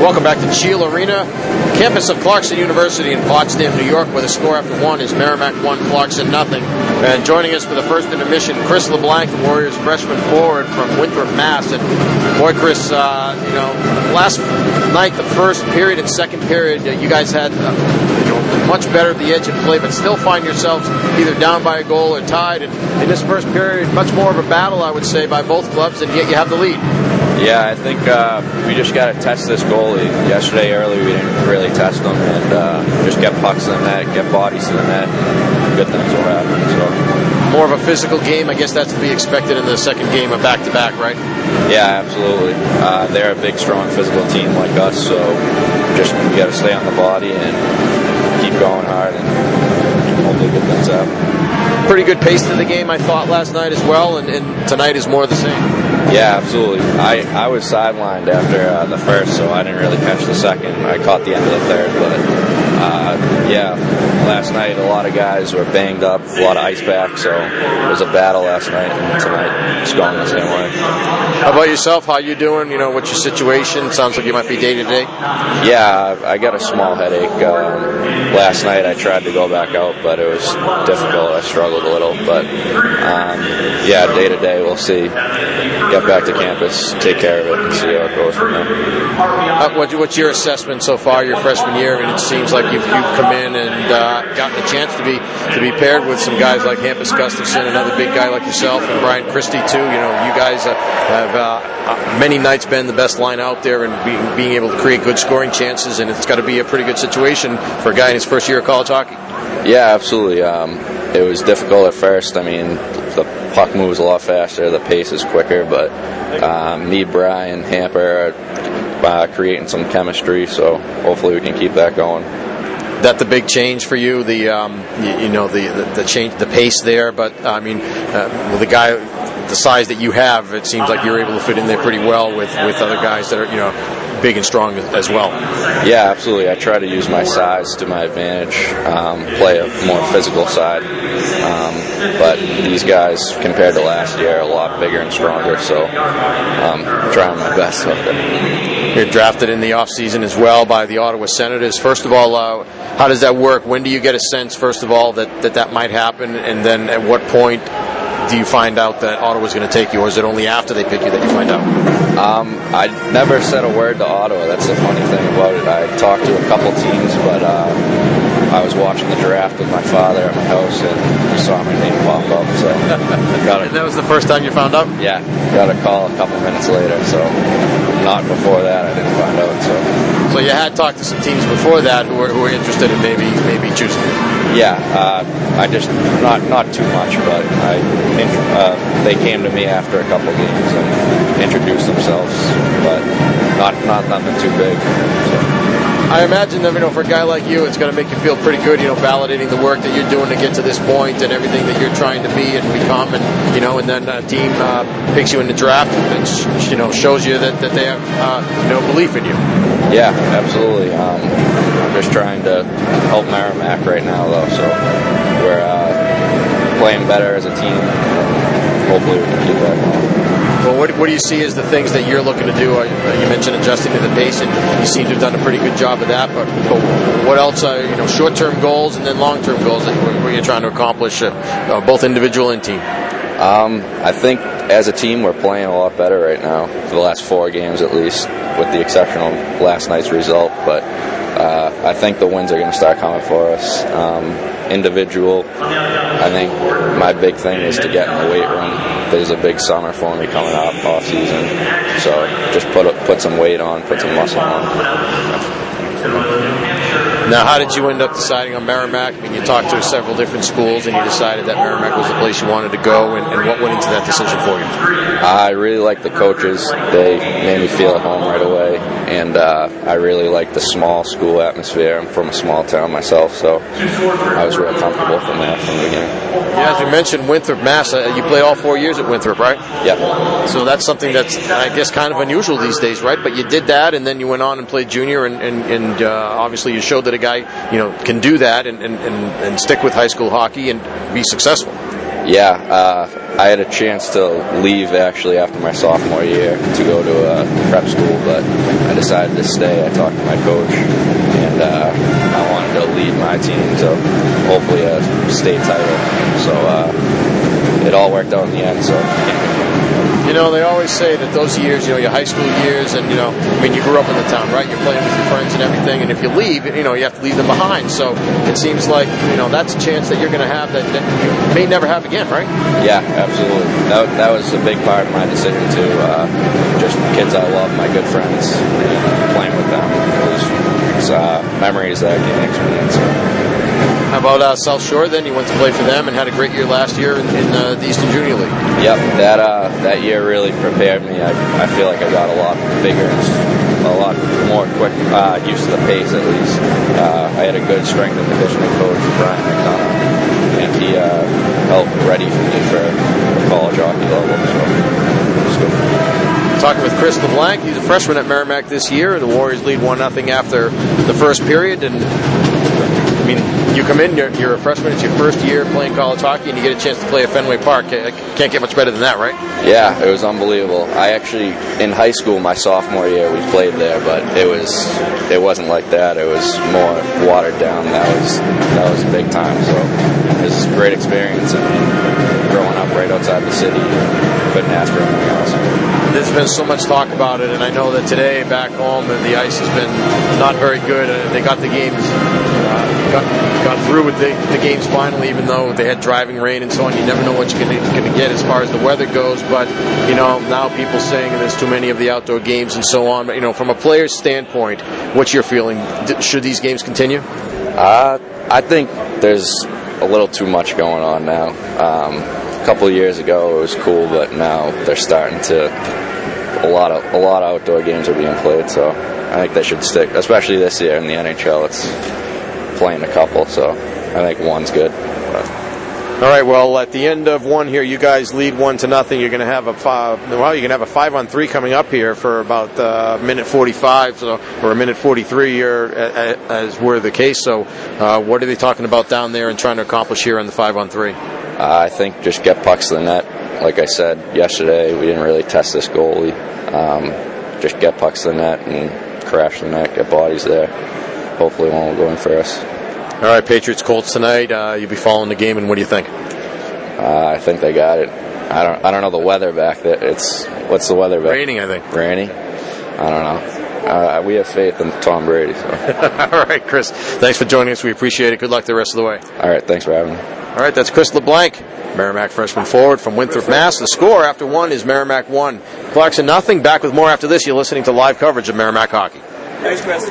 Welcome back to Cheel Arena, campus of Clarkson University in Potsdam, New York, where the score after one is Merrimack one, Clarkson nothing. And joining us for the first intermission, Chris LeBlanc, the Warriors freshman forward from Winthrop, Mass. And boy, Chris, uh, you know, last night, the first period and second period, uh, you guys had uh, you know, much better at the edge of play, but still find yourselves either down by a goal or tied. And in this first period, much more of a battle, I would say, by both clubs, and yet you have the lead. Yeah, I think uh, we just got to test this goalie. Yesterday, early, we didn't really test him and uh, just get pucks in the net, get bodies in the net. Good things will happen. So more of a physical game. I guess that's to be expected in the second game of back to back, right? Yeah, absolutely. Uh, they're a big, strong, physical team like us, so just we got to stay on the body and keep going hard and hopefully good things happen. Pretty good pace to the game, I thought last night as well, and, and tonight is more of the same. Yeah, absolutely. I, I was sidelined after uh, the first, so I didn't really catch the second. I caught the end of the third, but uh, yeah, last night a lot of guys were banged up, a lot of ice back, so it was a battle last night, and tonight it's going the same way. How about yourself? How you doing? You know, what's your situation? Sounds like you might be day to day. Yeah, I got a small headache. Um, last night I tried to go back out, but it was difficult. I struggled a little, but um, yeah, day to day we'll see. Get back to campus, take care of it, and see how it goes from there. Uh, what, what's your assessment so far, your freshman year? I mean, it seems like you've, you've come in and uh, gotten a chance to be to be paired with some guys like Hampus Gustafsson, another big guy like yourself, and Brian Christie too. You know, you guys uh, have uh, many nights been the best line out there and being, being able to create good scoring chances, and it's got to be a pretty good situation for a guy in his first year of college hockey. Yeah, absolutely. Um, it was difficult at first. I mean, the puck moves a lot faster, the pace is quicker, but um, me, Brian, Hampus are uh, creating some chemistry, so hopefully we can keep that going. That the big change for you, the um, you, you, know the, the, the change, the pace there. But I mean, uh, the guy, the size that you have, it seems like you're able to fit in there pretty well with with other guys that are you know big and strong as well. Yeah, absolutely. I try to use my size to my advantage, um, play a more physical side. Um, but these guys, compared to last year, are a lot bigger and stronger. So um, I'm trying my best out there. You're drafted in the offseason as well by the Ottawa Senators. First of all, uh, how does that work? When do you get a sense, first of all, that that, that might happen? And then at what point do you find out that Ottawa's going to take you, or is it only after they pick you that you find out? Um, I never said a word to Ottawa. That's the funny thing about it. I talked to a couple teams, but uh, I was watching the draft with my father at my house and saw my name pop up. So got it. that was the first time you found out. Yeah, got a call a couple minutes later. So not before that, I didn't find out. So so you had talked to some teams before that who were, who were interested in maybe maybe choosing. Yeah, uh, I just not not too much, but I uh, they came to me after a couple games and introduced themselves, but not not nothing too big. So. I imagine that you know for a guy like you, it's going to make you feel pretty good. You know, validating the work that you're doing to get to this point and everything that you're trying to be and become, and you know, and then a team uh, picks you in the draft and you know shows you that, that they have uh, you know belief in you. Yeah, absolutely. Um, I'm just trying to help Merrimack right now, though. So we're uh, playing better as a team. Hopefully, we can keep that. Well, what, what do you see as the things that you're looking to do? Uh, you mentioned adjusting to the pace, and you seem to have done a pretty good job of that. But, but what else? Are, you know, short-term goals and then long-term goals that what you're trying to accomplish, uh, uh, both individual and team. Um, I think as a team we're playing a lot better right now for the last four games at least, with the exception of last night's result. But uh, I think the wins are going to start coming for us. Um, individual, I think my big thing is to get in the weight room. There's a big summer for me coming up off season, so just put put some weight on, put some muscle on. Now, how did you end up deciding on Merrimack? I mean, you talked to several different schools, and you decided that Merrimack was the place you wanted to go. And, and what went into that decision for you? I really like the coaches; they made me feel at home right away, and uh, I really like the small school atmosphere. I'm from a small town myself, so I was real comfortable from there from the beginning. Yeah, as you mentioned, Winthrop, Mass. Uh, you played all four years at Winthrop, right? Yeah. So that's something that's, I guess, kind of unusual these days, right? But you did that, and then you went on and played junior, and, and, and uh, obviously you showed that a guy, you know, can do that and, and, and, and stick with high school hockey and be successful. Yeah, uh, I had a chance to leave actually after my sophomore year to go to a prep school, but I decided to stay. I talked to my coach, and uh, I wanted to lead my team to hopefully a state title. So uh, it all worked out in the end. So You know, they always say that those years, you know, your high school years, and you know, I mean, you grew up in the town, right? You're playing with your friends and everything, and if you leave, you know, you have to leave them behind. So it seems like you know that's a chance that you're going to have that, that you may never have again, right? Yeah, absolutely. That, that was a big part of my decision too. Uh, just kids I love, my good friends, and playing with them. It was, it was uh, memories that I can experience. How about uh, South Shore? Then you went to play for them and had a great year last year in, in uh, the Eastern Junior League. Yep, that uh, that year really prepared me. I, I feel like I got a lot bigger a lot more quick, uh, used to the pace at least. Uh, I had a good strength and conditioning coach, Brian McDonough, and he uh, helped ready me for, college hockey level. So. Talking with Chris LeBlanc, he's a freshman at Merrimack this year. The Warriors lead one nothing after the first period, and I mean, you come in, you're, you're a freshman, it's your first year playing college hockey, and you get a chance to play at Fenway Park. Can't get much better than that, right? Yeah, it was unbelievable. I actually in high school, my sophomore year, we played there, but it was it wasn't like that. It was more watered down. That was that was big time. So it was a great experience, and growing up right outside the city, couldn't ask for anything else. There's been so much talk about it, and I know that today back home the ice has been not very good. Uh, They got the games, uh, got, got through with the, the games finally, even though they had driving rain and so on. You never know what you're going to get as far as the weather goes. But you know now people saying there's too many of the outdoor games and so on. But you know from a player's standpoint, what's your feeling? Should these games continue? Uh, I think there's a little too much going on now. Um, a couple years ago it was cool, but now they're starting to a lot of a lot of outdoor games are being played. So I think they should stick, especially this year in the NHL. It's playing a couple, so I think one's good. But All right. Well, at the end of one here, you guys lead one to nothing. You're going to have a five. Well, you're going to have a five on three coming up here for about uh, a minute 45, so or a minute 43 here, as were the case. So, uh, what are they talking about down there and trying to accomplish here on the five on three? I think just get pucks to the net. Like I said yesterday, we didn't really test this goalie. Um, just get pucks to the net and crash the net, get bodies there. Hopefully, one will go in for us. All right, Patriots Colts tonight. Uh, you'll be following the game, and what do you think? Uh, I think they got it. I don't. I don't know the weather back there. It's what's the weather back? Raining, I think. Rainy. I don't know. Uh, we have faith in Tom Brady. So. All right, Chris. Thanks for joining us. We appreciate it. Good luck the rest of the way. All right. Thanks for having me. All right, that's Chris LeBlanc, Merrimack freshman forward from Winthrop, Mass. The score after one is Merrimack one. Clarkson nothing. Back with more after this. You're listening to live coverage of Merrimack hockey. Thanks, Chris.